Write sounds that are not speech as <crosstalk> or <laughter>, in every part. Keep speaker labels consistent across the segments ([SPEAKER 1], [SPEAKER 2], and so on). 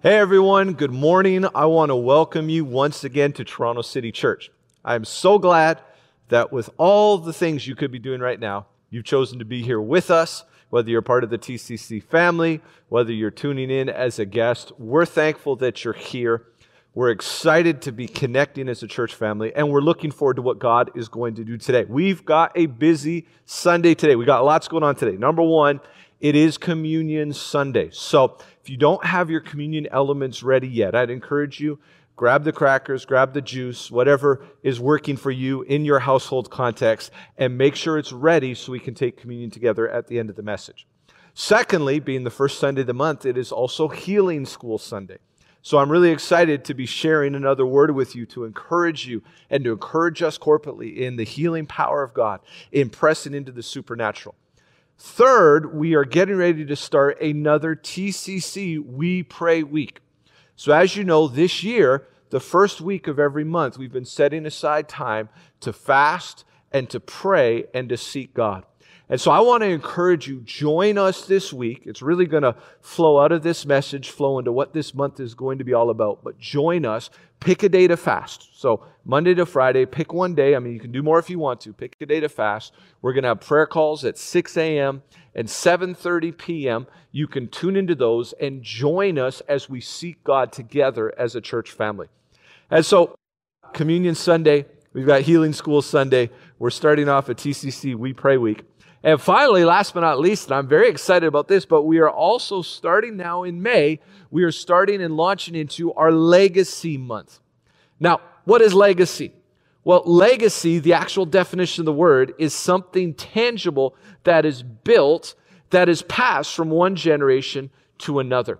[SPEAKER 1] Hey everyone, good morning. I want to welcome you once again to Toronto City Church. I'm so glad that with all the things you could be doing right now, you've chosen to be here with us, whether you're part of the TCC family, whether you're tuning in as a guest. We're thankful that you're here. We're excited to be connecting as a church family, and we're looking forward to what God is going to do today. We've got a busy Sunday today. We got lots going on today. Number one, it is Communion Sunday. So if you don't have your communion elements ready yet, I'd encourage you grab the crackers, grab the juice, whatever is working for you in your household context, and make sure it's ready so we can take communion together at the end of the message. Secondly, being the first Sunday of the month, it is also Healing School Sunday. So I'm really excited to be sharing another word with you to encourage you and to encourage us corporately in the healing power of God, in pressing into the supernatural. Third, we are getting ready to start another TCC We Pray Week. So, as you know, this year, the first week of every month, we've been setting aside time to fast and to pray and to seek God. And so I want to encourage you, join us this week. It's really going to flow out of this message, flow into what this month is going to be all about. But join us, pick a day to fast. So Monday to Friday, pick one day. I mean, you can do more if you want to. Pick a day to fast. We're going to have prayer calls at 6 a.m. and 7:30 p.m. You can tune into those and join us as we seek God together as a church family. And so, Communion Sunday, we've got Healing School Sunday. We're starting off at TCC We Pray Week. And finally, last but not least, and I'm very excited about this, but we are also starting now in May, we are starting and launching into our Legacy Month. Now, what is legacy? Well, legacy, the actual definition of the word, is something tangible that is built, that is passed from one generation to another.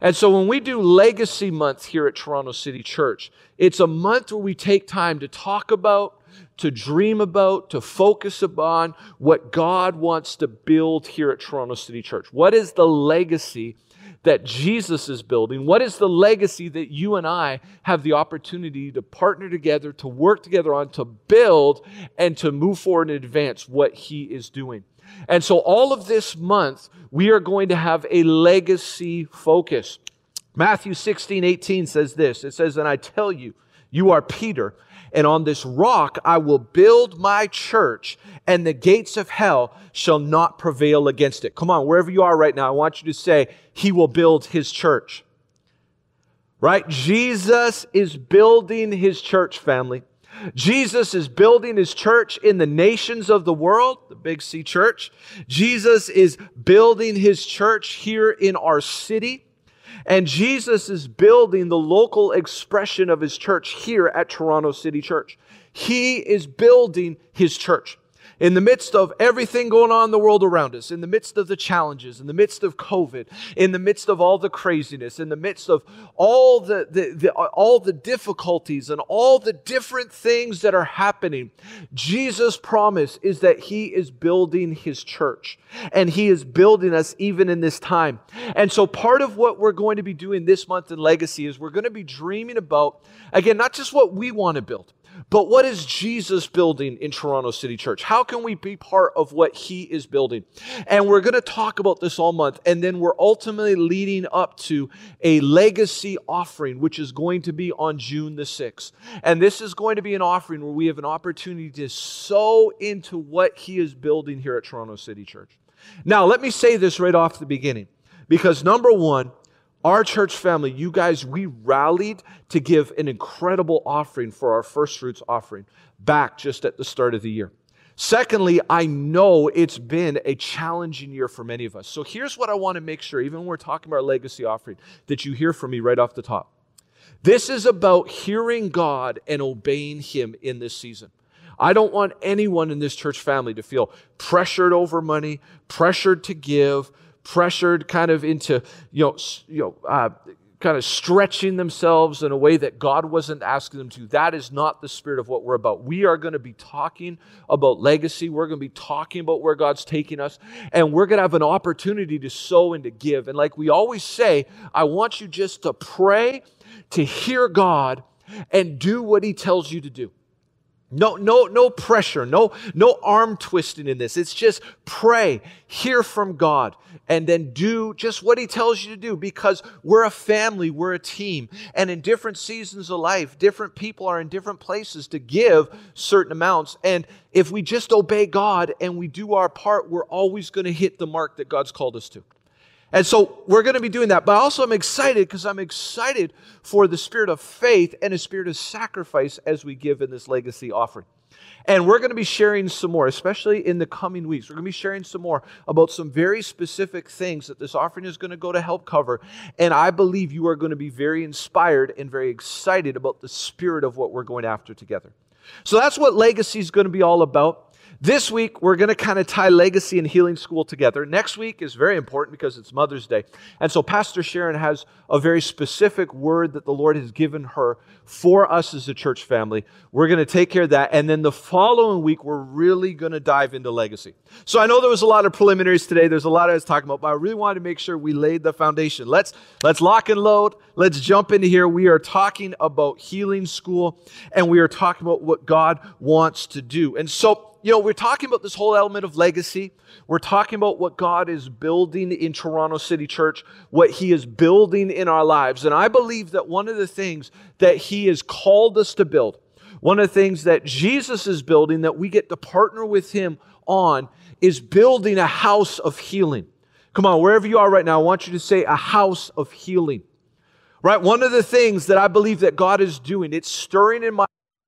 [SPEAKER 1] And so when we do Legacy Month here at Toronto City Church, it's a month where we take time to talk about, to dream about, to focus upon what God wants to build here at Toronto City Church. What is the legacy that Jesus is building? What is the legacy that you and I have the opportunity to partner together, to work together on, to build, and to move forward and advance what He is doing? And so, all of this month, we are going to have a legacy focus. Matthew 16, 18 says this It says, And I tell you, you are Peter and on this rock I will build my church, and the gates of hell shall not prevail against it. Come on, wherever you are right now, I want you to say, He will build His church. Right? Jesus is building His church, family. Jesus is building his church in the nations of the world, the Big C church. Jesus is building his church here in our city. And Jesus is building the local expression of his church here at Toronto City Church. He is building his church in the midst of everything going on in the world around us, in the midst of the challenges, in the midst of COVID, in the midst of all the craziness, in the midst of all the, the, the, all the difficulties and all the different things that are happening, Jesus' promise is that He is building His church and He is building us even in this time. And so, part of what we're going to be doing this month in Legacy is we're going to be dreaming about, again, not just what we want to build but what is Jesus building in Toronto City Church? How can we be part of what he is building? And we're going to talk about this all month. And then we're ultimately leading up to a legacy offering, which is going to be on June the 6th. And this is going to be an offering where we have an opportunity to sow into what he is building here at Toronto City Church. Now, let me say this right off the beginning, because number one, our church family, you guys, we rallied to give an incredible offering for our first fruits offering back just at the start of the year. Secondly, I know it's been a challenging year for many of us. So here's what I want to make sure, even when we're talking about legacy offering, that you hear from me right off the top. This is about hearing God and obeying Him in this season. I don't want anyone in this church family to feel pressured over money, pressured to give, pressured kind of into, you know, you know uh, kind of stretching themselves in a way that God wasn't asking them to. That is not the spirit of what we're about. We are going to be talking about legacy. We're going to be talking about where God's taking us. And we're going to have an opportunity to sow and to give. And like we always say, I want you just to pray, to hear God, and do what He tells you to do. No, no, no pressure, no, no arm twisting in this. It's just pray, hear from God, and then do just what He tells you to do because we're a family, we're a team. And in different seasons of life, different people are in different places to give certain amounts. And if we just obey God and we do our part, we're always going to hit the mark that God's called us to. And so we're going to be doing that. But also, I'm excited because I'm excited for the spirit of faith and a spirit of sacrifice as we give in this legacy offering. And we're going to be sharing some more, especially in the coming weeks. We're going to be sharing some more about some very specific things that this offering is going to go to help cover. And I believe you are going to be very inspired and very excited about the spirit of what we're going after together. So that's what legacy is going to be all about. This week, we're going to kind of tie legacy and healing school together. Next week is very important because it's Mother's Day. And so, Pastor Sharon has a very specific word that the Lord has given her for us as a church family. We're going to take care of that. And then the following week, we're really going to dive into legacy. So, I know there was a lot of preliminaries today. There's a lot I was talking about, but I really wanted to make sure we laid the foundation. Let's, let's lock and load. Let's jump into here. We are talking about healing school, and we are talking about what God wants to do. And so, you know, we're talking about this whole element of legacy. We're talking about what God is building in Toronto City Church, what He is building in our lives. And I believe that one of the things that He has called us to build, one of the things that Jesus is building that we get to partner with Him on, is building a house of healing. Come on, wherever you are right now, I want you to say a house of healing. Right? One of the things that I believe that God is doing, it's stirring in my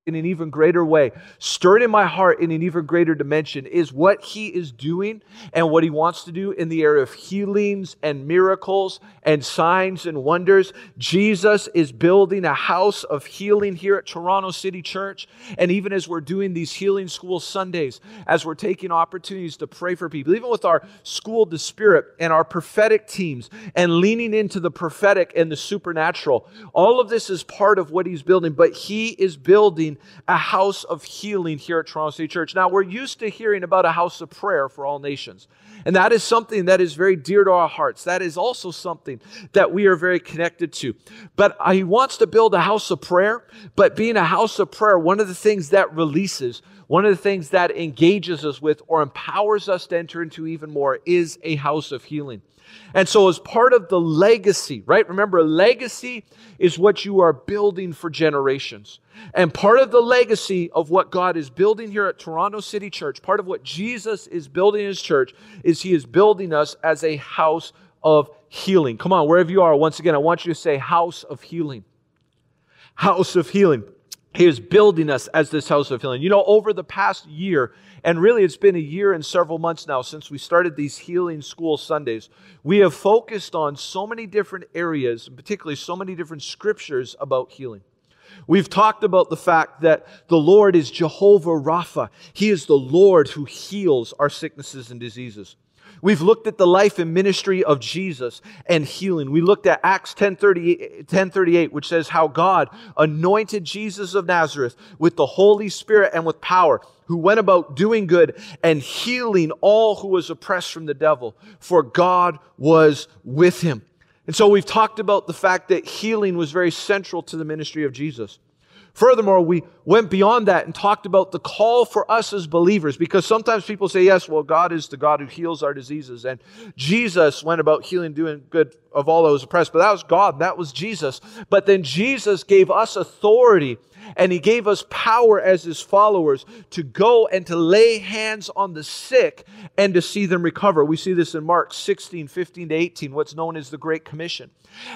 [SPEAKER 1] in an even greater way, stirred in my heart in an even greater dimension, is what He is doing and what He wants to do in the area of healings and miracles and signs and wonders. Jesus is building a house of healing here at Toronto City Church. And even as we're doing these healing school Sundays, as we're taking opportunities to pray for people, even with our school the Spirit and our prophetic teams and leaning into the prophetic and the supernatural, all of this is part of what He's building. But He is building a house of healing here at Toronto City Church. Now, we're used to hearing about a house of prayer for all nations. And that is something that is very dear to our hearts. That is also something that we are very connected to. But he wants to build a house of prayer. But being a house of prayer, one of the things that releases, one of the things that engages us with or empowers us to enter into even more is a house of healing. And so, as part of the legacy, right? Remember, legacy is what you are building for generations. And part of the legacy of what God is building here at Toronto City Church, part of what Jesus is building in his church, is he is building us as a house of healing. Come on, wherever you are, once again, I want you to say house of healing. House of healing. He is building us as this house of healing. You know, over the past year, and really it's been a year and several months now since we started these healing school Sundays, we have focused on so many different areas, particularly so many different scriptures about healing. We've talked about the fact that the Lord is Jehovah Rapha. He is the Lord who heals our sicknesses and diseases. We've looked at the life and ministry of Jesus and healing. We looked at Acts 10:38, 10, which says how God anointed Jesus of Nazareth with the Holy Spirit and with power, who went about doing good and healing all who was oppressed from the devil, for God was with him. And so we've talked about the fact that healing was very central to the ministry of Jesus. Furthermore, we went beyond that and talked about the call for us as believers because sometimes people say, yes, well, God is the God who heals our diseases. And Jesus went about healing, doing good of all those oppressed. But that was God, that was Jesus. But then Jesus gave us authority and he gave us power as his followers to go and to lay hands on the sick and to see them recover. We see this in Mark 16, 15 to 18, what's known as the Great Commission.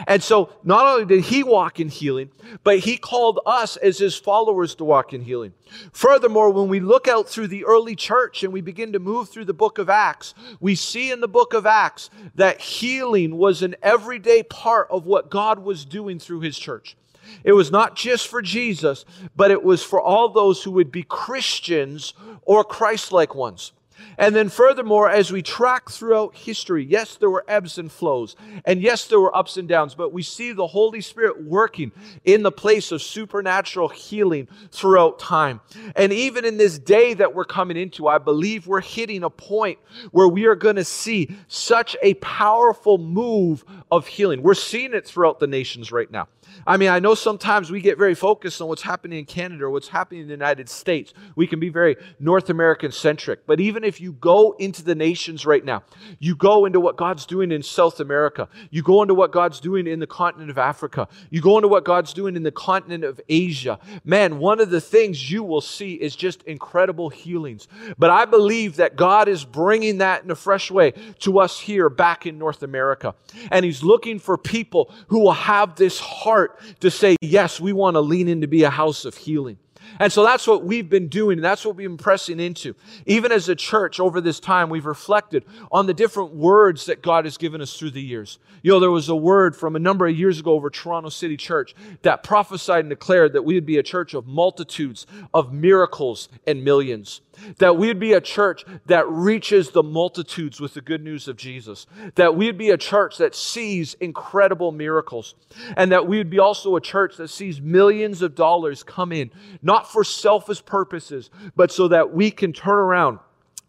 [SPEAKER 1] And so not only did he walk in healing, but he called us as his followers to walk in healing. Furthermore, when we look out through the early church and we begin to move through the book of Acts, we see in the book of Acts that healing was an everyday part of what God was doing through his church. It was not just for Jesus, but it was for all those who would be Christians or Christ like ones. And then, furthermore, as we track throughout history, yes, there were ebbs and flows, and yes, there were ups and downs, but we see the Holy Spirit working in the place of supernatural healing throughout time. And even in this day that we're coming into, I believe we're hitting a point where we are going to see such a powerful move of healing. We're seeing it throughout the nations right now. I mean, I know sometimes we get very focused on what's happening in Canada or what's happening in the United States. We can be very North American centric. But even if you go into the nations right now, you go into what God's doing in South America, you go into what God's doing in the continent of Africa, you go into what God's doing in the continent of Asia, man, one of the things you will see is just incredible healings. But I believe that God is bringing that in a fresh way to us here back in North America. And He's looking for people who will have this heart to say, yes, we want to lean in to be a house of healing. And so that's what we've been doing, that's what we've been pressing into. Even as a church over this time, we've reflected on the different words that God has given us through the years. You know, there was a word from a number of years ago over Toronto City Church that prophesied and declared that we would be a church of multitudes, of miracles, and millions. That we would be a church that reaches the multitudes with the good news of Jesus. That we would be a church that sees incredible miracles. And that we would be also a church that sees millions of dollars come in, not for selfish purposes, but so that we can turn around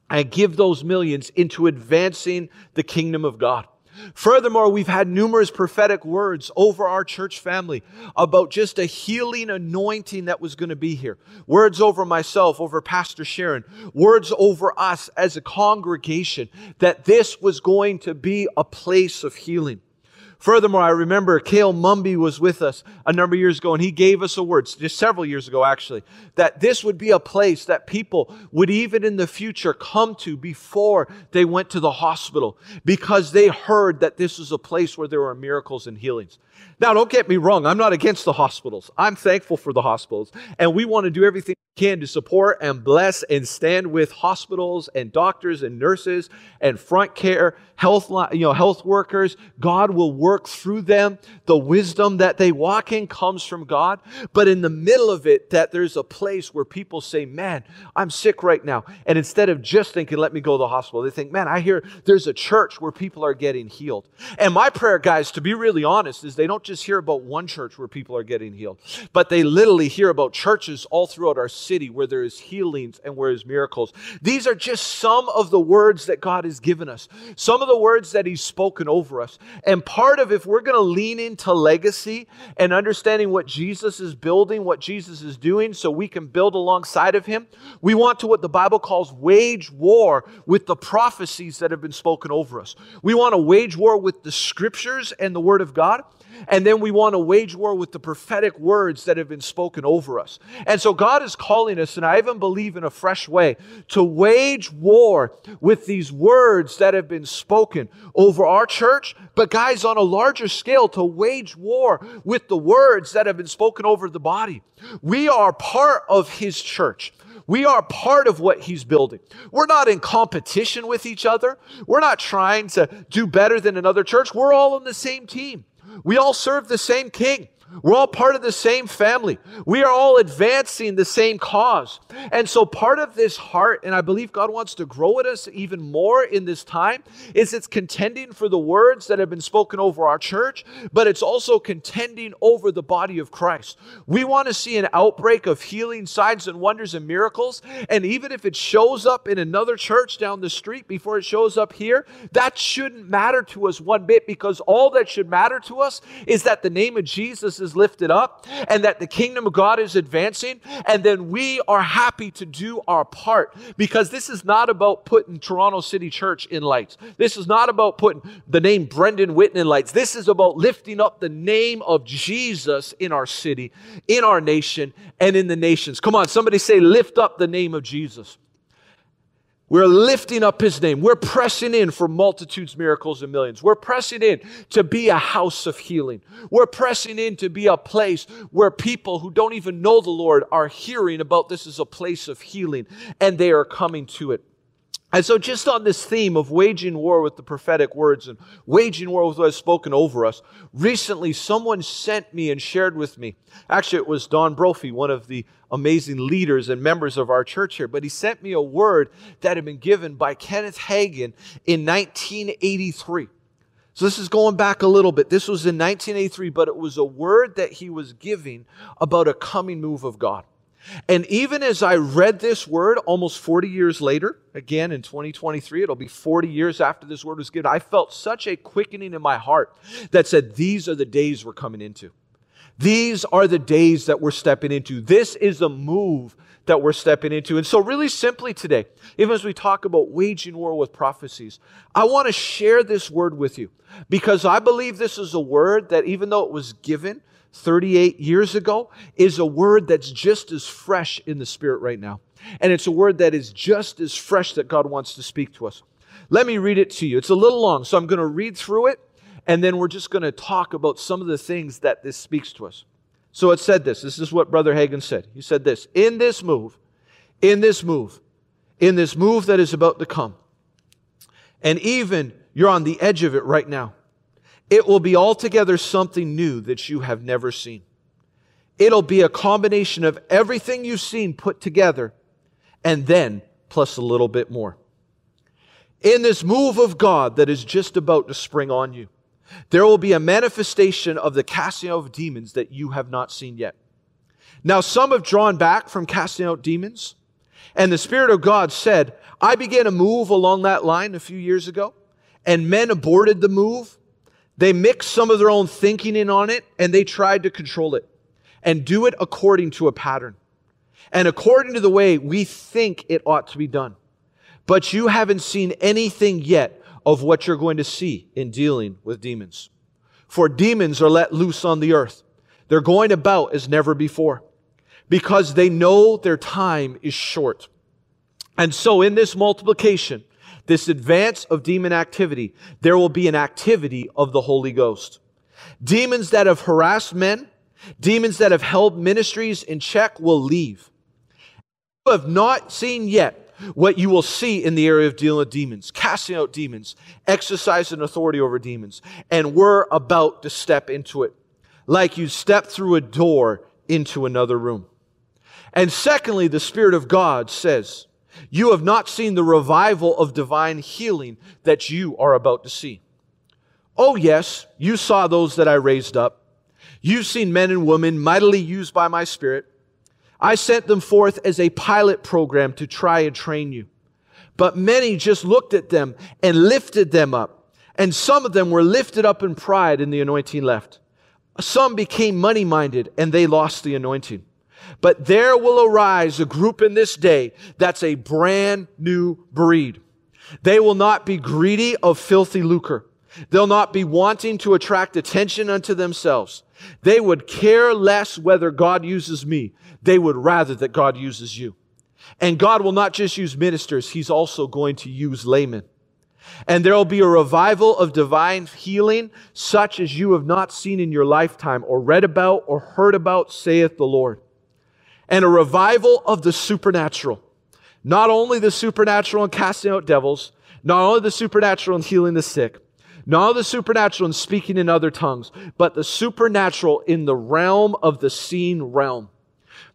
[SPEAKER 1] and give those millions into advancing the kingdom of God. Furthermore, we've had numerous prophetic words over our church family about just a healing anointing that was going to be here. Words over myself, over Pastor Sharon, words over us as a congregation that this was going to be a place of healing. Furthermore, I remember Cale Mumby was with us a number of years ago, and he gave us a word, just several years ago actually, that this would be a place that people would even in the future come to before they went to the hospital because they heard that this was a place where there were miracles and healings. Now, don't get me wrong, I'm not against the hospitals. I'm thankful for the hospitals, and we want to do everything we can to support and bless and stand with hospitals and doctors and nurses and front care, health, you know, health workers. God will work through them. The wisdom that they walk in comes from God. But in the middle of it, that there's a place where people say, Man, I'm sick right now. And instead of just thinking, Let me go to the hospital, they think, Man, I hear there's a church where people are getting healed. And my prayer, guys, to be really honest, is they don't just hear about one church where people are getting healed, but they literally hear about churches all throughout our city where there is healings and where there's miracles. These are just some of the words that God has given us, some of the words that He's spoken over us. And part of if we're going to lean into legacy and understanding what Jesus is building, what Jesus is doing, so we can build alongside of Him, we want to what the Bible calls wage war with the prophecies that have been spoken over us. We want to wage war with the scriptures and the Word of God. And then we want to wage war with the prophetic words that have been spoken over us. And so God is calling us, and I even believe in a fresh way, to wage war with these words that have been spoken over our church, but guys, on a larger scale, to wage war with the words that have been spoken over the body. We are part of His church. We are part of what he's building. We're not in competition with each other. We're not trying to do better than another church. We're all on the same team. We all serve the same king. We're all part of the same family. We are all advancing the same cause. And so, part of this heart, and I believe God wants to grow in us even more in this time, is it's contending for the words that have been spoken over our church, but it's also contending over the body of Christ. We want to see an outbreak of healing, signs, and wonders and miracles. And even if it shows up in another church down the street before it shows up here, that shouldn't matter to us one bit because all that should matter to us is that the name of Jesus is lifted up and that the kingdom of God is advancing. And then we are happy to do our part because this is not about putting Toronto City Church in lights. This is not about putting the name Brendan Witton in lights. This is about lifting up the name of Jesus in our city, in our nation, and in the nations. Come on, somebody say, lift up the name of Jesus. We're lifting up his name. We're pressing in for multitudes, miracles, and millions. We're pressing in to be a house of healing. We're pressing in to be a place where people who don't even know the Lord are hearing about this as a place of healing and they are coming to it. And so, just on this theme of waging war with the prophetic words and waging war with what is spoken over us, recently someone sent me and shared with me. Actually, it was Don Brophy, one of the amazing leaders and members of our church here, but he sent me a word that had been given by Kenneth Hagin in 1983. So, this is going back a little bit. This was in 1983, but it was a word that he was giving about a coming move of God. And even as I read this word almost 40 years later, again in 2023, it'll be 40 years after this word was given, I felt such a quickening in my heart that said, These are the days we're coming into. These are the days that we're stepping into. This is the move that we're stepping into. And so, really simply today, even as we talk about waging war with prophecies, I want to share this word with you because I believe this is a word that, even though it was given 38 years ago is a word that's just as fresh in the Spirit right now. And it's a word that is just as fresh that God wants to speak to us. Let me read it to you. It's a little long, so I'm going to read through it, and then we're just going to talk about some of the things that this speaks to us. So it said this. This is what Brother Hagin said. He said this In this move, in this move, in this move that is about to come, and even you're on the edge of it right now. It will be altogether something new that you have never seen. It'll be a combination of everything you've seen put together and then plus a little bit more. In this move of God that is just about to spring on you, there will be a manifestation of the casting out of demons that you have not seen yet. Now, some have drawn back from casting out demons, and the Spirit of God said, I began a move along that line a few years ago, and men aborted the move they mixed some of their own thinking in on it and they tried to control it and do it according to a pattern and according to the way we think it ought to be done. But you haven't seen anything yet of what you're going to see in dealing with demons. For demons are let loose on the earth. They're going about as never before because they know their time is short. And so in this multiplication, this advance of demon activity, there will be an activity of the Holy Ghost. Demons that have harassed men, demons that have held ministries in check will leave. You have not seen yet what you will see in the area of dealing with demons, casting out demons, exercising authority over demons. And we're about to step into it like you step through a door into another room. And secondly, the Spirit of God says, you have not seen the revival of divine healing that you are about to see. Oh, yes, you saw those that I raised up. You've seen men and women mightily used by my Spirit. I sent them forth as a pilot program to try and train you. But many just looked at them and lifted them up. And some of them were lifted up in pride, and the anointing left. Some became money minded, and they lost the anointing. But there will arise a group in this day that's a brand new breed. They will not be greedy of filthy lucre. They'll not be wanting to attract attention unto themselves. They would care less whether God uses me. They would rather that God uses you. And God will not just use ministers, He's also going to use laymen. And there will be a revival of divine healing, such as you have not seen in your lifetime, or read about, or heard about, saith the Lord and a revival of the supernatural. Not only the supernatural in casting out devils, not only the supernatural in healing the sick, not only the supernatural in speaking in other tongues, but the supernatural in the realm of the seen realm.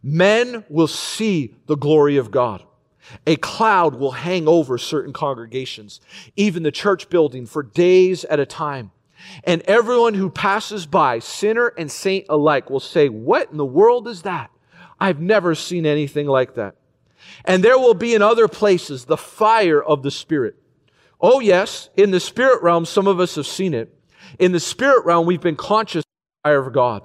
[SPEAKER 1] Men will see the glory of God. A cloud will hang over certain congregations, even the church building, for days at a time. And everyone who passes by, sinner and saint alike, will say, What in the world is that? I've never seen anything like that. And there will be in other places the fire of the Spirit. Oh, yes, in the spirit realm, some of us have seen it. In the spirit realm, we've been conscious of the fire of God.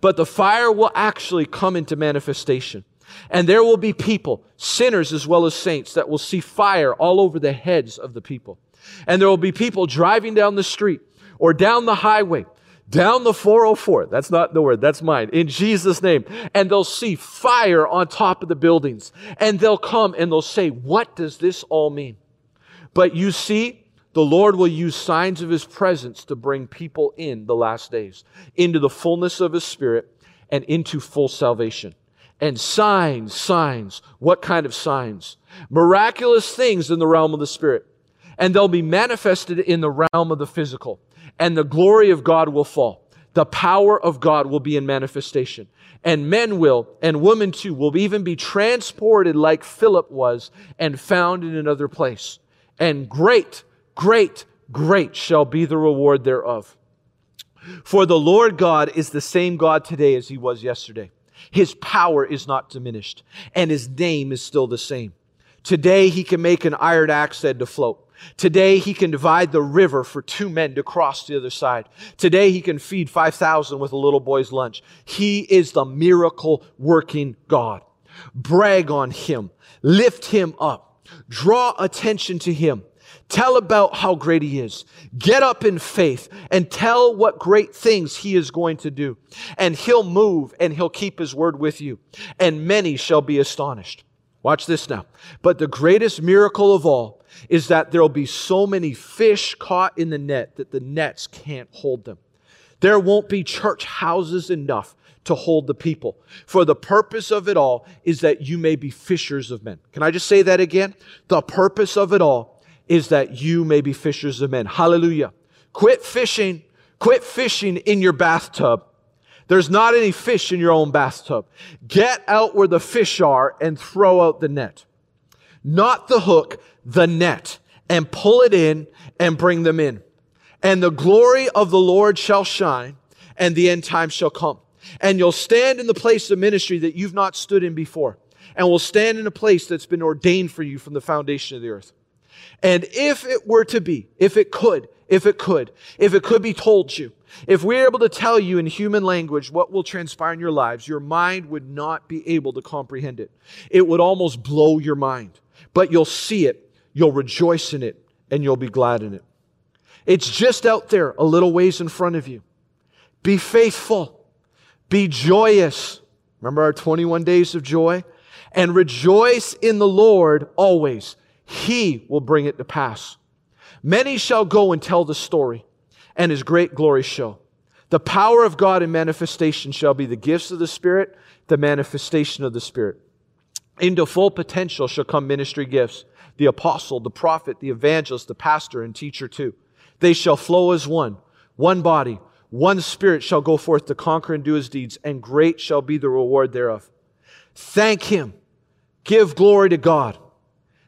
[SPEAKER 1] But the fire will actually come into manifestation. And there will be people, sinners as well as saints, that will see fire all over the heads of the people. And there will be people driving down the street or down the highway down the 404. That's not the word, that's mine. In Jesus' name. And they'll see fire on top of the buildings. And they'll come and they'll say, What does this all mean? But you see, the Lord will use signs of His presence to bring people in the last days, into the fullness of His Spirit and into full salvation. and signs, signs. What kind of signs? Miraculous things in the realm of the Spirit. And they'll be manifested in the realm of the physical. And the glory of God will fall. The power of God will be in manifestation. And men will, and women too, will even be transported like Philip was and found in another place. And great, great, great shall be the reward thereof. For the Lord God is the same God today as he was yesterday. His power is not diminished, and his name is still the same. Today he can make an iron axe head to float. Today he can divide the river for two men to cross the other side. Today he can feed 5,000 with a little boy's lunch. He is the miracle working God. Brag on him. Lift him up. Draw attention to him. Tell about how great he is. Get up in faith and tell what great things he is going to do. And he'll move and he'll keep his word with you. And many shall be astonished. Watch this now. But the greatest miracle of all is that there'll be so many fish caught in the net that the nets can't hold them. There won't be church houses enough to hold the people. For the purpose of it all is that you may be fishers of men. Can I just say that again? The purpose of it all is that you may be fishers of men. Hallelujah. Quit fishing. Quit fishing in your bathtub. There's not any fish in your own bathtub. Get out where the fish are and throw out the net. Not the hook, the net, and pull it in and bring them in. And the glory of the Lord shall shine, and the end time shall come. And you'll stand in the place of ministry that you've not stood in before. And will stand in a place that's been ordained for you from the foundation of the earth. And if it were to be, if it could, if it could, if it could be told you, if we're able to tell you in human language what will transpire in your lives, your mind would not be able to comprehend it. It would almost blow your mind. But you'll see it, you'll rejoice in it, and you'll be glad in it. It's just out there, a little ways in front of you. Be faithful, be joyous. Remember our 21 days of joy? And rejoice in the Lord always. He will bring it to pass. Many shall go and tell the story, and his great glory show. The power of God in manifestation shall be the gifts of the Spirit, the manifestation of the Spirit. Into full potential shall come ministry gifts the apostle, the prophet, the evangelist, the pastor, and teacher too. They shall flow as one, one body, one spirit shall go forth to conquer and do his deeds, and great shall be the reward thereof. Thank him. Give glory to God.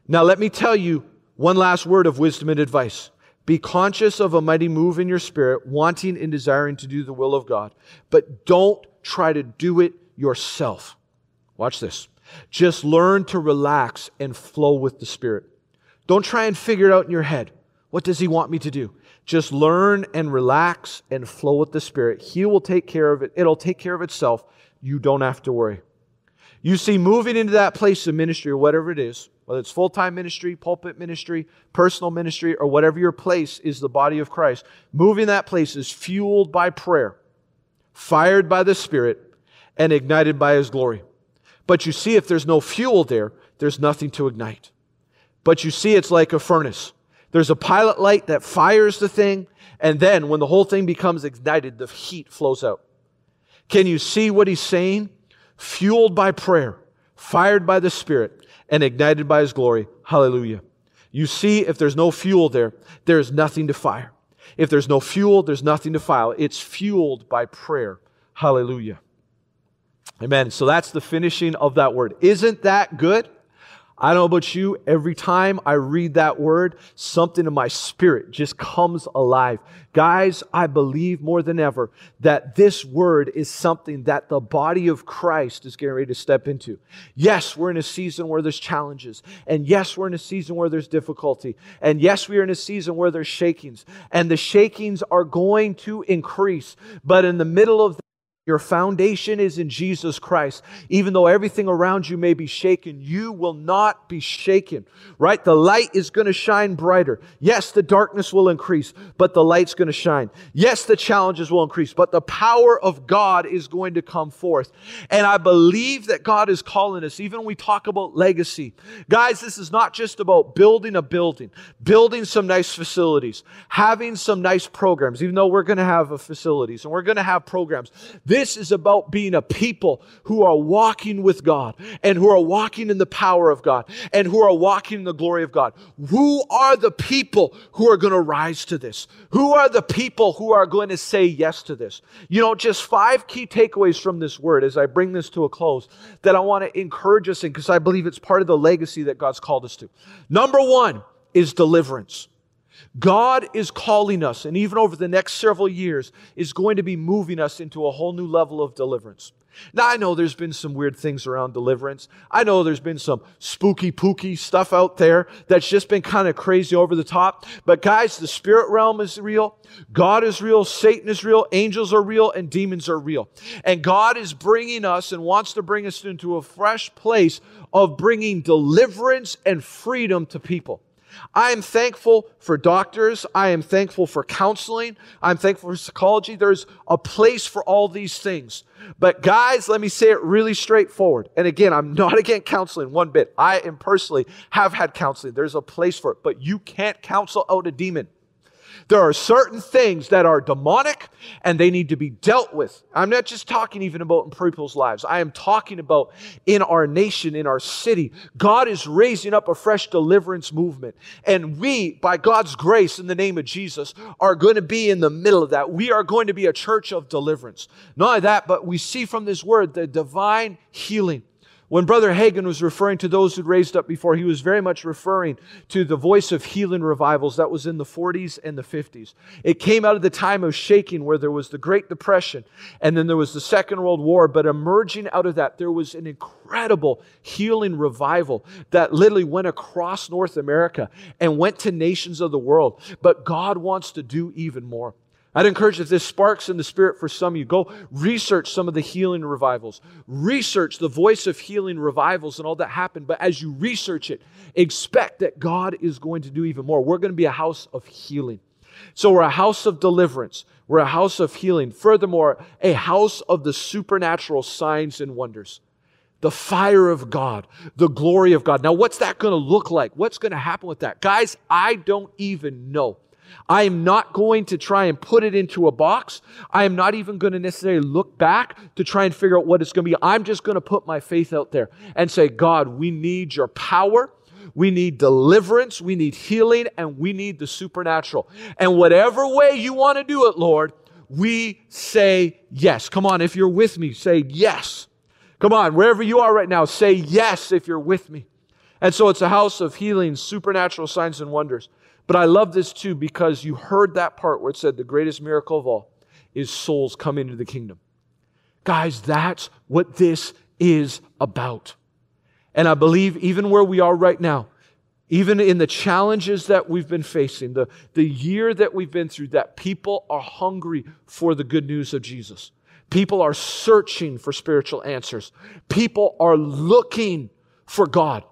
[SPEAKER 1] Now, let me tell you one last word of wisdom and advice. Be conscious of a mighty move in your spirit, wanting and desiring to do the will of God, but don't try to do it yourself. Watch this. Just learn to relax and flow with the Spirit. Don't try and figure it out in your head. What does He want me to do? Just learn and relax and flow with the Spirit. He will take care of it. It'll take care of itself. You don't have to worry. You see, moving into that place of ministry or whatever it is, whether it's full time ministry, pulpit ministry, personal ministry, or whatever your place is the body of Christ, moving that place is fueled by prayer, fired by the Spirit, and ignited by His glory. But you see, if there's no fuel there, there's nothing to ignite. But you see, it's like a furnace. There's a pilot light that fires the thing, and then when the whole thing becomes ignited, the heat flows out. Can you see what he's saying? Fueled by prayer, fired by the Spirit, and ignited by his glory. Hallelujah. You see, if there's no fuel there, there's nothing to fire. If there's no fuel, there's nothing to fire. It's fueled by prayer. Hallelujah. Amen. So that's the finishing of that word. Isn't that good? I don't know about you, every time I read that word, something in my spirit just comes alive. Guys, I believe more than ever that this word is something that the body of Christ is getting ready to step into. Yes, we're in a season where there's challenges. And yes, we're in a season where there's difficulty. And yes, we are in a season where there's shakings. And the shakings are going to increase. But in the middle of your foundation is in Jesus Christ. Even though everything around you may be shaken, you will not be shaken, right? The light is going to shine brighter. Yes, the darkness will increase, but the light's going to shine. Yes, the challenges will increase, but the power of God is going to come forth. And I believe that God is calling us, even when we talk about legacy. Guys, this is not just about building a building, building some nice facilities, having some nice programs, even though we're going to have facilities and we're going to have programs. This is about being a people who are walking with God and who are walking in the power of God and who are walking in the glory of God. Who are the people who are going to rise to this? Who are the people who are going to say yes to this? You know, just five key takeaways from this word as I bring this to a close that I want to encourage us in because I believe it's part of the legacy that God's called us to. Number one is deliverance. God is calling us, and even over the next several years, is going to be moving us into a whole new level of deliverance. Now, I know there's been some weird things around deliverance. I know there's been some spooky pooky stuff out there that's just been kind of crazy over the top. But, guys, the spirit realm is real. God is real. Satan is real. Angels are real. And demons are real. And God is bringing us and wants to bring us into a fresh place of bringing deliverance and freedom to people. I am thankful for doctors. I am thankful for counseling. I'm thankful for psychology. There's a place for all these things. But guys, let me say it really straightforward. And again, I'm not <laughs> against counseling one bit. I am personally have had counseling. There's a place for it, but you can't counsel out a demon. There are certain things that are demonic and they need to be dealt with. I'm not just talking even about in people's lives. I am talking about in our nation, in our city. God is raising up a fresh deliverance movement. And we, by God's grace in the name of Jesus, are going to be in the middle of that. We are going to be a church of deliverance. Not only that, but we see from this word the divine healing. When Brother Hagin was referring to those who'd raised up before, he was very much referring to the voice of healing revivals that was in the 40s and the 50s. It came out of the time of shaking where there was the Great Depression and then there was the Second World War. But emerging out of that, there was an incredible healing revival that literally went across North America and went to nations of the world. But God wants to do even more. I'd encourage if this sparks in the spirit for some of you, go research some of the healing revivals. Research the voice of healing revivals and all that happened. But as you research it, expect that God is going to do even more. We're going to be a house of healing. So we're a house of deliverance. We're a house of healing. Furthermore, a house of the supernatural signs and wonders. The fire of God, the glory of God. Now, what's that going to look like? What's going to happen with that? Guys, I don't even know. I am not going to try and put it into a box. I am not even going to necessarily look back to try and figure out what it's going to be. I'm just going to put my faith out there and say, God, we need your power. We need deliverance. We need healing and we need the supernatural. And whatever way you want to do it, Lord, we say yes. Come on, if you're with me, say yes. Come on, wherever you are right now, say yes if you're with me. And so it's a house of healing, supernatural signs and wonders. But I love this too because you heard that part where it said the greatest miracle of all is souls coming into the kingdom. Guys, that's what this is about. And I believe even where we are right now, even in the challenges that we've been facing, the, the year that we've been through, that people are hungry for the good news of Jesus. People are searching for spiritual answers. People are looking for God.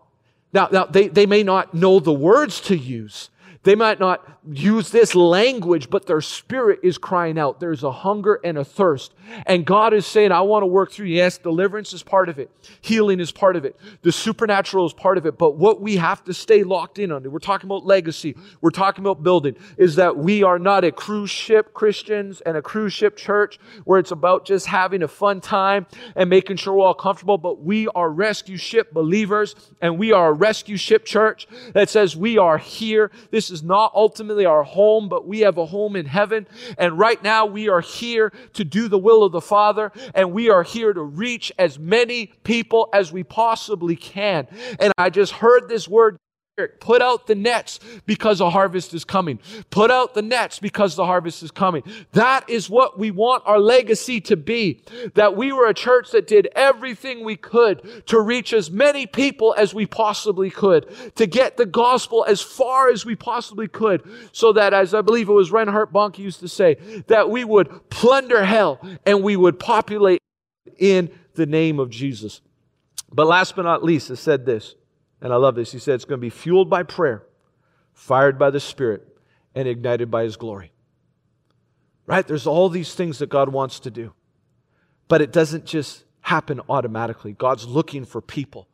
[SPEAKER 1] Now, now they, they may not know the words to use, they might not use this language, but their spirit is crying out. There's a hunger and a thirst. And God is saying, I want to work through. Yes, deliverance is part of it, healing is part of it, the supernatural is part of it. But what we have to stay locked in on, we're talking about legacy, we're talking about building, is that we are not a cruise ship Christians and a cruise ship church where it's about just having a fun time and making sure we're all comfortable, but we are rescue ship believers and we are a rescue ship church that says we are here. This is not ultimately our home, but we have a home in heaven. And right now we are here to do the will of the Father, and we are here to reach as many people as we possibly can. And I just heard this word Put out the nets because a harvest is coming. Put out the nets because the harvest is coming. That is what we want our legacy to be. That we were a church that did everything we could to reach as many people as we possibly could, to get the gospel as far as we possibly could, so that, as I believe it was Reinhard Bonnke used to say, that we would plunder hell and we would populate in the name of Jesus. But last but not least, it said this and I love this. He said it's going to be fueled by prayer, fired by the Spirit, and ignited by His glory. Right? There's all these things that God wants to do. But it doesn't just happen automatically. God's looking for people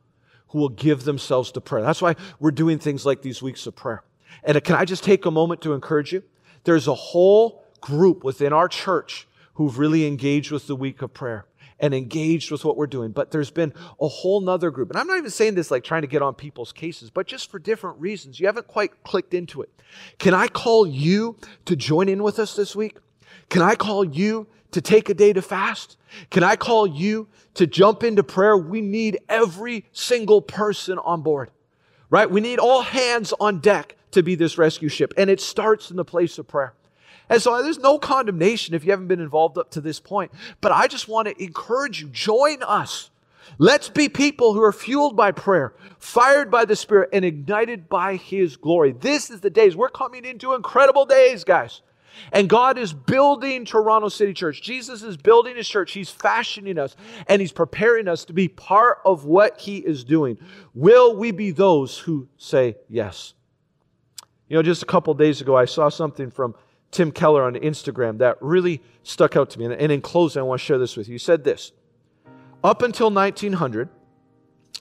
[SPEAKER 1] who will give themselves to prayer. That's why we're doing things like these weeks of prayer. And can I just take a moment to encourage you? There's a whole group within our church who've really engaged with the week of prayer and engaged with what we're doing. But there's been a whole nother group. And I'm not even saying this like trying to get on people's cases, but just for different reasons. You haven't quite clicked into it. Can I call you to join in with us this week? Can I call you to take a day to fast? Can I call you to jump into prayer? We need every single person on board, right? We need all hands on deck to be this rescue ship. And it starts in the place of prayer. And so there's no condemnation if you haven't been involved up to this point. But I just want to encourage you join us. Let's be people who are fueled by prayer, fired by the Spirit, and ignited by His glory. This is the days. We're coming into incredible days, guys. And God is building Toronto City Church. Jesus is building His church. He's fashioning us and He's preparing us to be part of what He is doing. Will we be those who say yes? You know, just a couple days ago, I saw something from Tim Keller on Instagram that really stuck out to me. And in closing, I want to share this with you. He said this Up until 1900,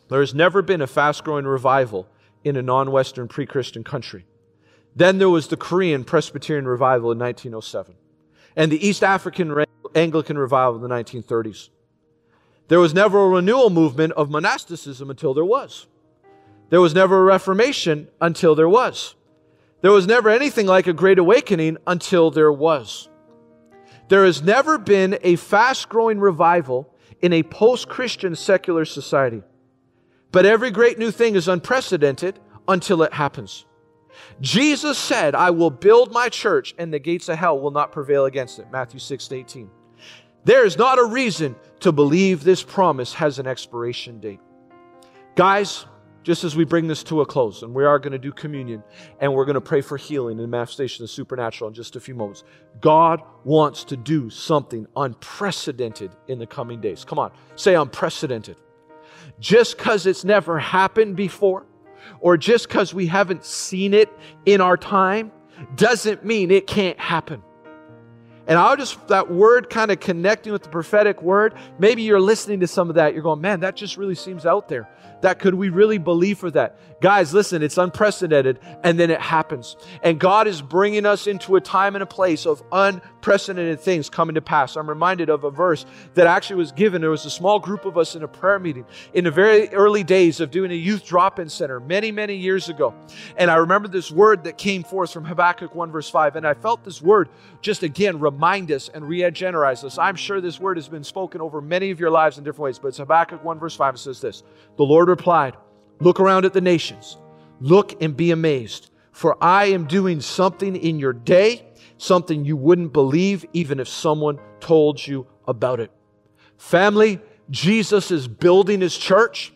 [SPEAKER 1] there has never been a fast growing revival in a non Western pre Christian country. Then there was the Korean Presbyterian revival in 1907, and the East African Anglican revival in the 1930s. There was never a renewal movement of monasticism until there was. There was never a Reformation until there was. There was never anything like a great awakening until there was. There has never been a fast growing revival in a post Christian secular society. But every great new thing is unprecedented until it happens. Jesus said, I will build my church and the gates of hell will not prevail against it. Matthew 6 18. There is not a reason to believe this promise has an expiration date. Guys, just as we bring this to a close, and we are going to do communion and we're going to pray for healing and manifestation of the supernatural in just a few moments. God wants to do something unprecedented in the coming days. Come on, say unprecedented. Just because it's never happened before, or just because we haven't seen it in our time, doesn't mean it can't happen. And I'll just, that word kind of connecting with the prophetic word, maybe you're listening to some of that. You're going, man, that just really seems out there that could we really believe for that? Guys, listen, it's unprecedented and then it happens. And God is bringing us into a time and a place of unprecedented things coming to pass. I'm reminded of a verse that actually was given. There was a small group of us in a prayer meeting in the very early days of doing a youth drop in center many, many years ago. And I remember this word that came forth from Habakkuk 1, verse 5. And I felt this word just again remind us and re energize us. I'm sure this word has been spoken over many of your lives in different ways, but it's Habakkuk 1, verse 5. It says this The Lord replied, Look around at the nations, look and be amazed, for I am doing something in your day, something you wouldn't believe even if someone told you about it. Family, Jesus is building his church.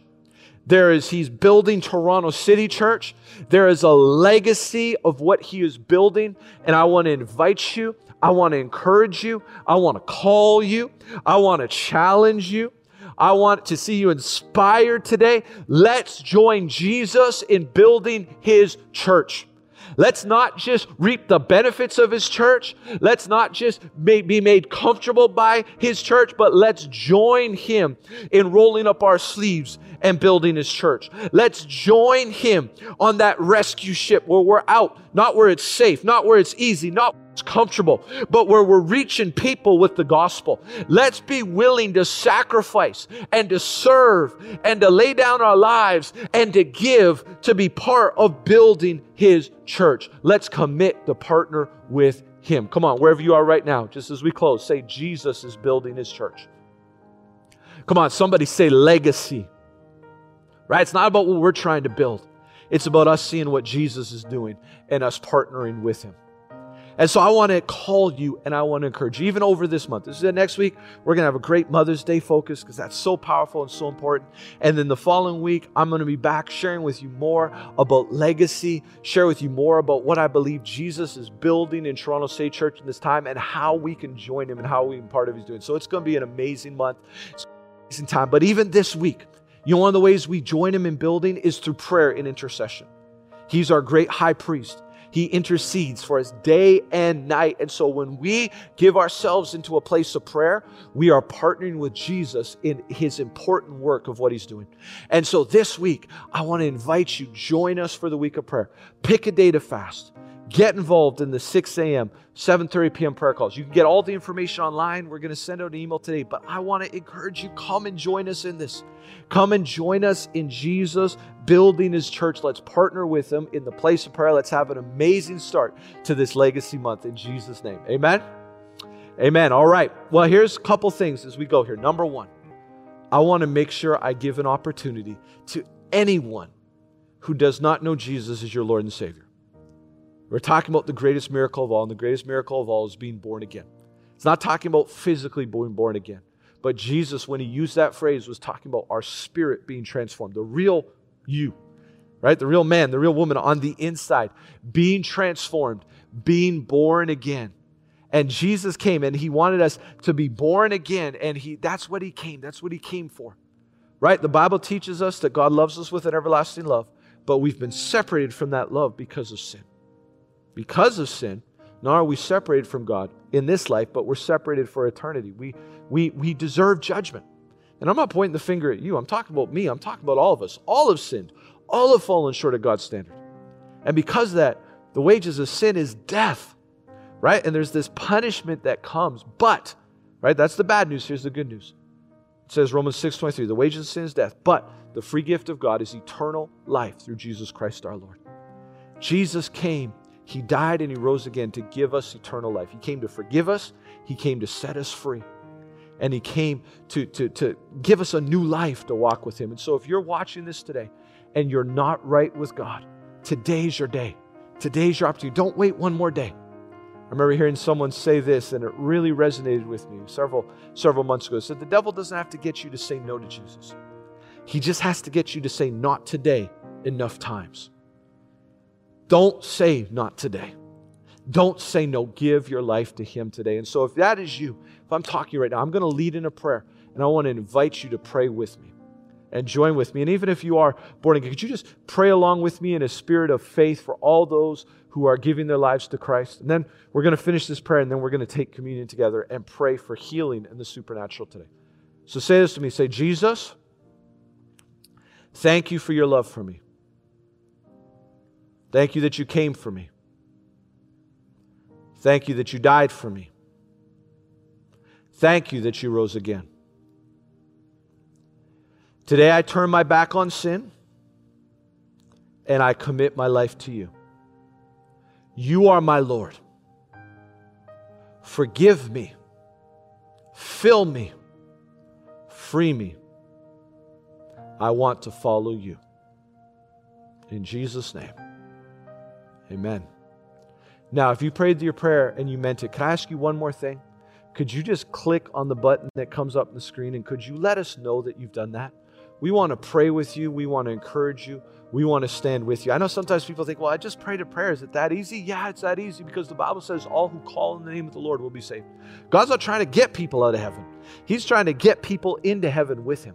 [SPEAKER 1] There is, he's building Toronto City Church. There is a legacy of what he is building. And I want to invite you. I want to encourage you. I want to call you. I want to challenge you. I want to see you inspired today. Let's join Jesus in building his church. Let's not just reap the benefits of his church. Let's not just be made comfortable by his church, but let's join him in rolling up our sleeves and building his church. Let's join him on that rescue ship where we're out, not where it's safe, not where it's easy, not it's comfortable, but where we're reaching people with the gospel. Let's be willing to sacrifice and to serve and to lay down our lives and to give to be part of building his church. Let's commit to partner with him. Come on, wherever you are right now, just as we close, say Jesus is building his church. Come on, somebody say legacy. Right? It's not about what we're trying to build. It's about us seeing what Jesus is doing and us partnering with him. And so I want to call you and I want to encourage you, even over this month. This is next week. We're going to have a great Mother's Day focus because that's so powerful and so important. And then the following week, I'm going to be back sharing with you more about legacy, share with you more about what I believe Jesus is building in Toronto City Church in this time and how we can join him and how we can part of his doing. So it's going to be an amazing month. It's amazing time. But even this week, you know, one of the ways we join him in building is through prayer and intercession. He's our great high priest. He intercedes for us day and night. And so when we give ourselves into a place of prayer, we are partnering with Jesus in his important work of what he's doing. And so this week, I want to invite you, join us for the week of prayer. Pick a day to fast. Get involved in the 6 a.m., 7:30 p.m. prayer calls. You can get all the information online. We're going to send out an email today, but I want to encourage you come and join us in this. Come and join us in Jesus building his church. Let's partner with him in the place of prayer. Let's have an amazing start to this legacy month in Jesus name. Amen. Amen. All right. Well, here's a couple things as we go here. Number 1, I want to make sure I give an opportunity to anyone who does not know Jesus as your Lord and Savior. We're talking about the greatest miracle of all, and the greatest miracle of all is being born again. It's not talking about physically being born again, but Jesus, when he used that phrase, was talking about our spirit being transformed, the real you, right? The real man, the real woman on the inside, being transformed, being born again. And Jesus came and he wanted us to be born again, and he that's what he came. That's what he came for. Right? The Bible teaches us that God loves us with an everlasting love, but we've been separated from that love because of sin because of sin, not are we separated from God in this life, but we're separated for eternity. We, we, we deserve judgment. And I'm not pointing the finger at you. I'm talking about me. I'm talking about all of us. All have sinned. All have fallen short of God's standard. And because that, the wages of sin is death, right? And there's this punishment that comes. But, right, that's the bad news. Here's the good news. It says Romans 6:23, the wages of sin is death, but the free gift of God is eternal life through Jesus Christ our Lord. Jesus came he died and He rose again to give us eternal life. He came to forgive us, He came to set us free, and He came to, to, to give us a new life to walk with Him. And so, if you're watching this today and you're not right with God, today's your day. Today's your opportunity. Don't wait one more day. I remember hearing someone say this, and it really resonated with me several, several months ago. It said, The devil doesn't have to get you to say no to Jesus, he just has to get you to say not today enough times. Don't say not today. Don't say no. Give your life to Him today. And so, if that is you, if I'm talking right now, I'm going to lead in a prayer, and I want to invite you to pray with me and join with me. And even if you are born again, could you just pray along with me in a spirit of faith for all those who are giving their lives to Christ? And then we're going to finish this prayer, and then we're going to take communion together and pray for healing and the supernatural today. So, say this to me say, Jesus, thank you for your love for me. Thank you that you came for me. Thank you that you died for me. Thank you that you rose again. Today I turn my back on sin and I commit my life to you. You are my Lord. Forgive me, fill me, free me. I want to follow you. In Jesus' name. Amen. Now, if you prayed your prayer and you meant it, can I ask you one more thing? Could you just click on the button that comes up on the screen and could you let us know that you've done that? We want to pray with you. We want to encourage you. We want to stand with you. I know sometimes people think, well, I just prayed a prayer. Is it that easy? Yeah, it's that easy because the Bible says all who call in the name of the Lord will be saved. God's not trying to get people out of heaven, He's trying to get people into heaven with Him.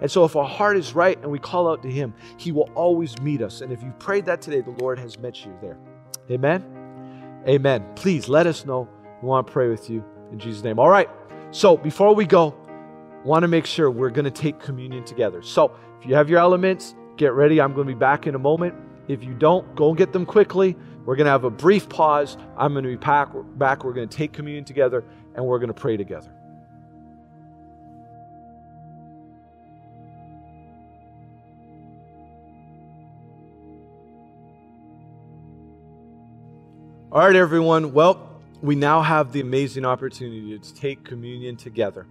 [SPEAKER 1] And so, if our heart is right and we call out to Him, He will always meet us. And if you prayed that today, the Lord has met you there. Amen. Amen. Please let us know. We want to pray with you in Jesus' name. All right. So, before we go, want to make sure we're going to take communion together. So, if you have your elements, get ready. I'm going to be back in a moment. If you don't, go and get them quickly. We're going to have a brief pause. I'm going to be back. We're going to take communion together and we're going to pray together. All right, everyone. Well, we now have the amazing opportunity to take communion together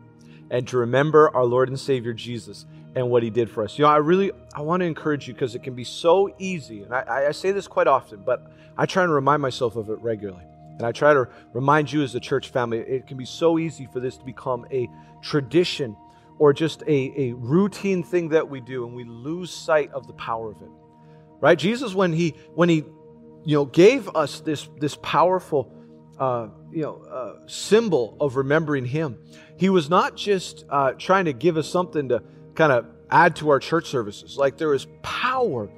[SPEAKER 1] and to remember our Lord and Savior Jesus and what he did for us. You know, I really I want to encourage you because it can be so easy, and I, I say this quite often, but I try to remind myself of it regularly. And I try to remind you as a church family, it can be so easy for this to become a tradition or just a, a routine thing that we do, and we lose sight of the power of it. Right? Jesus, when he when he you know, gave us this, this powerful, uh, you know, uh, symbol of remembering Him. He was not just uh, trying to give us something to kind of add to our church services. Like there is power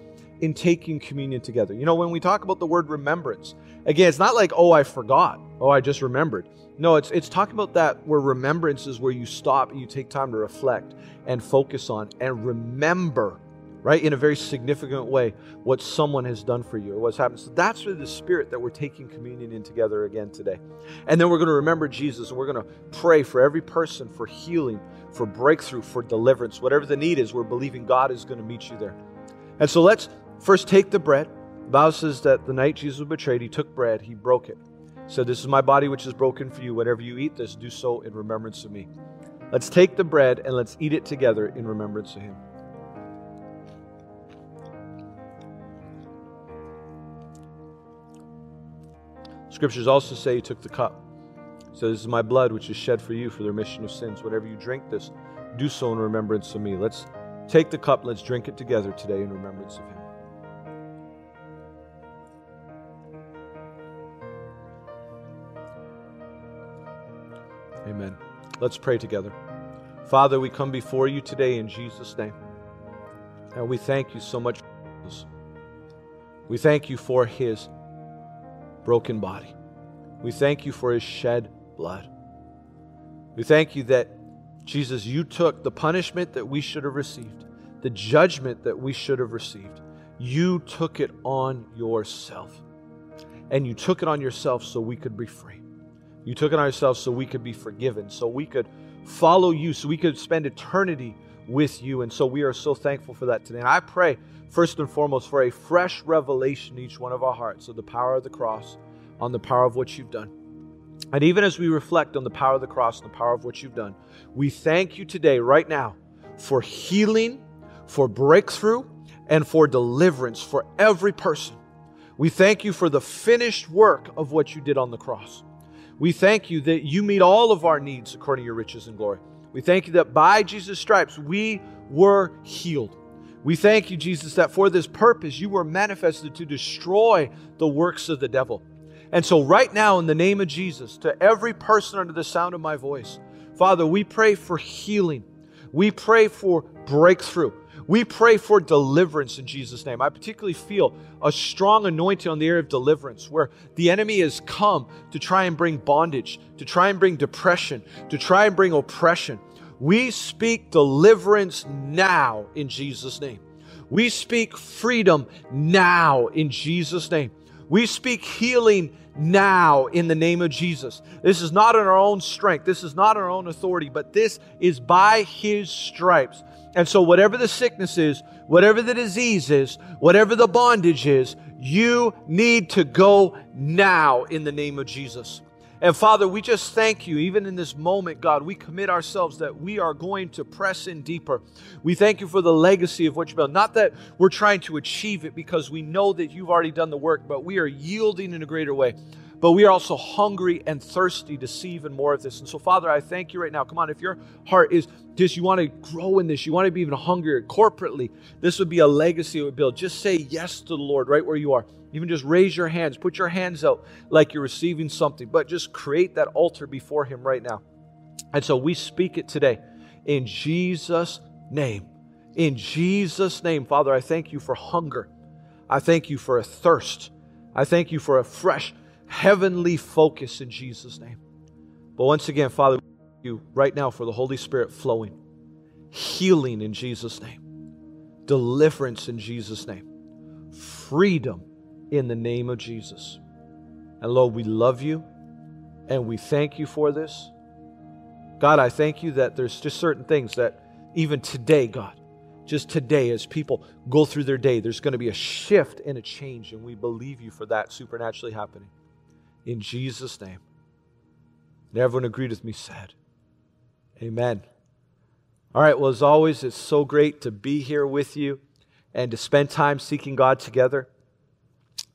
[SPEAKER 1] in taking communion together. You know, when we talk about the word remembrance, again, it's not like, oh, I forgot, oh, I just remembered. No, it's it's talking about that where remembrance is where you stop and you take time to reflect and focus on and remember right? In a very significant way, what someone has done for you or what's happened. So that's really the spirit that we're taking communion in together again today. And then we're going to remember Jesus and we're going to pray for every person for healing, for breakthrough, for deliverance. Whatever the need is, we're believing God is going to meet you there. And so let's first take the bread. The Bible says that the night Jesus was betrayed, he took bread, he broke it. So this is my body which is broken for you. Whenever you eat this, do so in remembrance of me. Let's take the bread and let's eat it together in remembrance of him. Scriptures also say he took the cup. So this is my blood which is shed for you for the remission of sins. Whatever you drink this, do so in remembrance of me. Let's take the cup, let's drink it together today in remembrance of him. Amen. Let's pray together. Father, we come before you today in Jesus' name. And we thank you so much. We thank you for his broken body. We thank you for his shed blood. We thank you that, Jesus, you took the punishment that we should have received, the judgment that we should have received. You took it on yourself. And you took it on yourself so we could be free. You took it on yourself so we could be forgiven, so we could follow you, so we could spend eternity with you. And so we are so thankful for that today. And I pray, first and foremost, for a fresh revelation in each one of our hearts of the power of the cross, on the power of what you've done. And even as we reflect on the power of the cross and the power of what you've done, we thank you today, right now, for healing, for breakthrough, and for deliverance for every person. We thank you for the finished work of what you did on the cross. We thank you that you meet all of our needs according to your riches and glory. We thank you that by Jesus' stripes we were healed. We thank you, Jesus, that for this purpose you were manifested to destroy the works of the devil. And so, right now, in the name of Jesus, to every person under the sound of my voice, Father, we pray for healing. We pray for breakthrough. We pray for deliverance in Jesus' name. I particularly feel a strong anointing on the area of deliverance where the enemy has come to try and bring bondage, to try and bring depression, to try and bring oppression. We speak deliverance now in Jesus' name. We speak freedom now in Jesus' name. We speak healing now in the name of Jesus. This is not in our own strength, this is not our own authority, but this is by His stripes. And so, whatever the sickness is, whatever the disease is, whatever the bondage is, you need to go now in the name of Jesus. And Father, we just thank you, even in this moment, God, we commit ourselves that we are going to press in deeper. We thank you for the legacy of what you've built. Not that we're trying to achieve it because we know that you've already done the work, but we are yielding in a greater way but we are also hungry and thirsty to see even more of this. And so, Father, I thank you right now. Come on, if your heart is just you want to grow in this, you want to be even hungrier corporately, this would be a legacy it would build. Just say yes to the Lord right where you are. Even just raise your hands, put your hands out like you're receiving something, but just create that altar before Him right now. And so we speak it today in Jesus' name. In Jesus' name, Father, I thank you for hunger. I thank you for a thirst. I thank you for a fresh heavenly focus in Jesus' name. But once again, Father, you right now for the Holy Spirit flowing, healing in Jesus' name, deliverance in Jesus' name, freedom in the name of Jesus. And Lord, we love you and we thank you for this. God, I thank you that there's just certain things that even today, God, just today, as people go through their day, there's going to be a shift and a change, and we believe you for that supernaturally happening in Jesus' name. And everyone agreed with me said, Amen. All right, well, as always, it's so great to be here with you and to spend time seeking God together.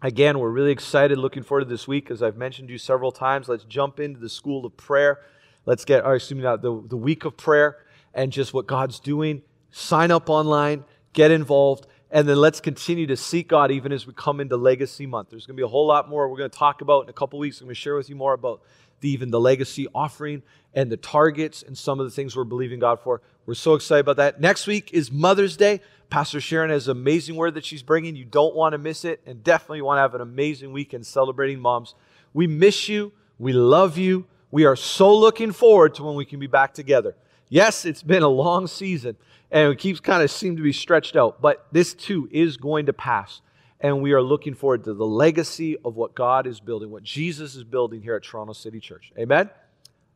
[SPEAKER 1] Again, we're really excited, looking forward to this week. As I've mentioned to you several times, let's jump into the school of prayer. Let's get, or excuse me, now, the, the week of prayer and just what God's doing. Sign up online, get involved, and then let's continue to seek God even as we come into Legacy Month. There's going to be a whole lot more we're going to talk about in a couple weeks. I'm going to share with you more about the, even the legacy offering and the targets and some of the things we're believing God for. We're so excited about that. Next week is Mother's Day. Pastor Sharon has an amazing word that she's bringing. You don't want to miss it, and definitely want to have an amazing weekend celebrating moms. We miss you. We love you. We are so looking forward to when we can be back together. Yes, it's been a long season and it keeps kind of seem to be stretched out, but this too is going to pass. And we are looking forward to the legacy of what God is building, what Jesus is building here at Toronto City Church. Amen?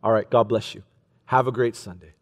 [SPEAKER 1] All right, God bless you. Have a great Sunday.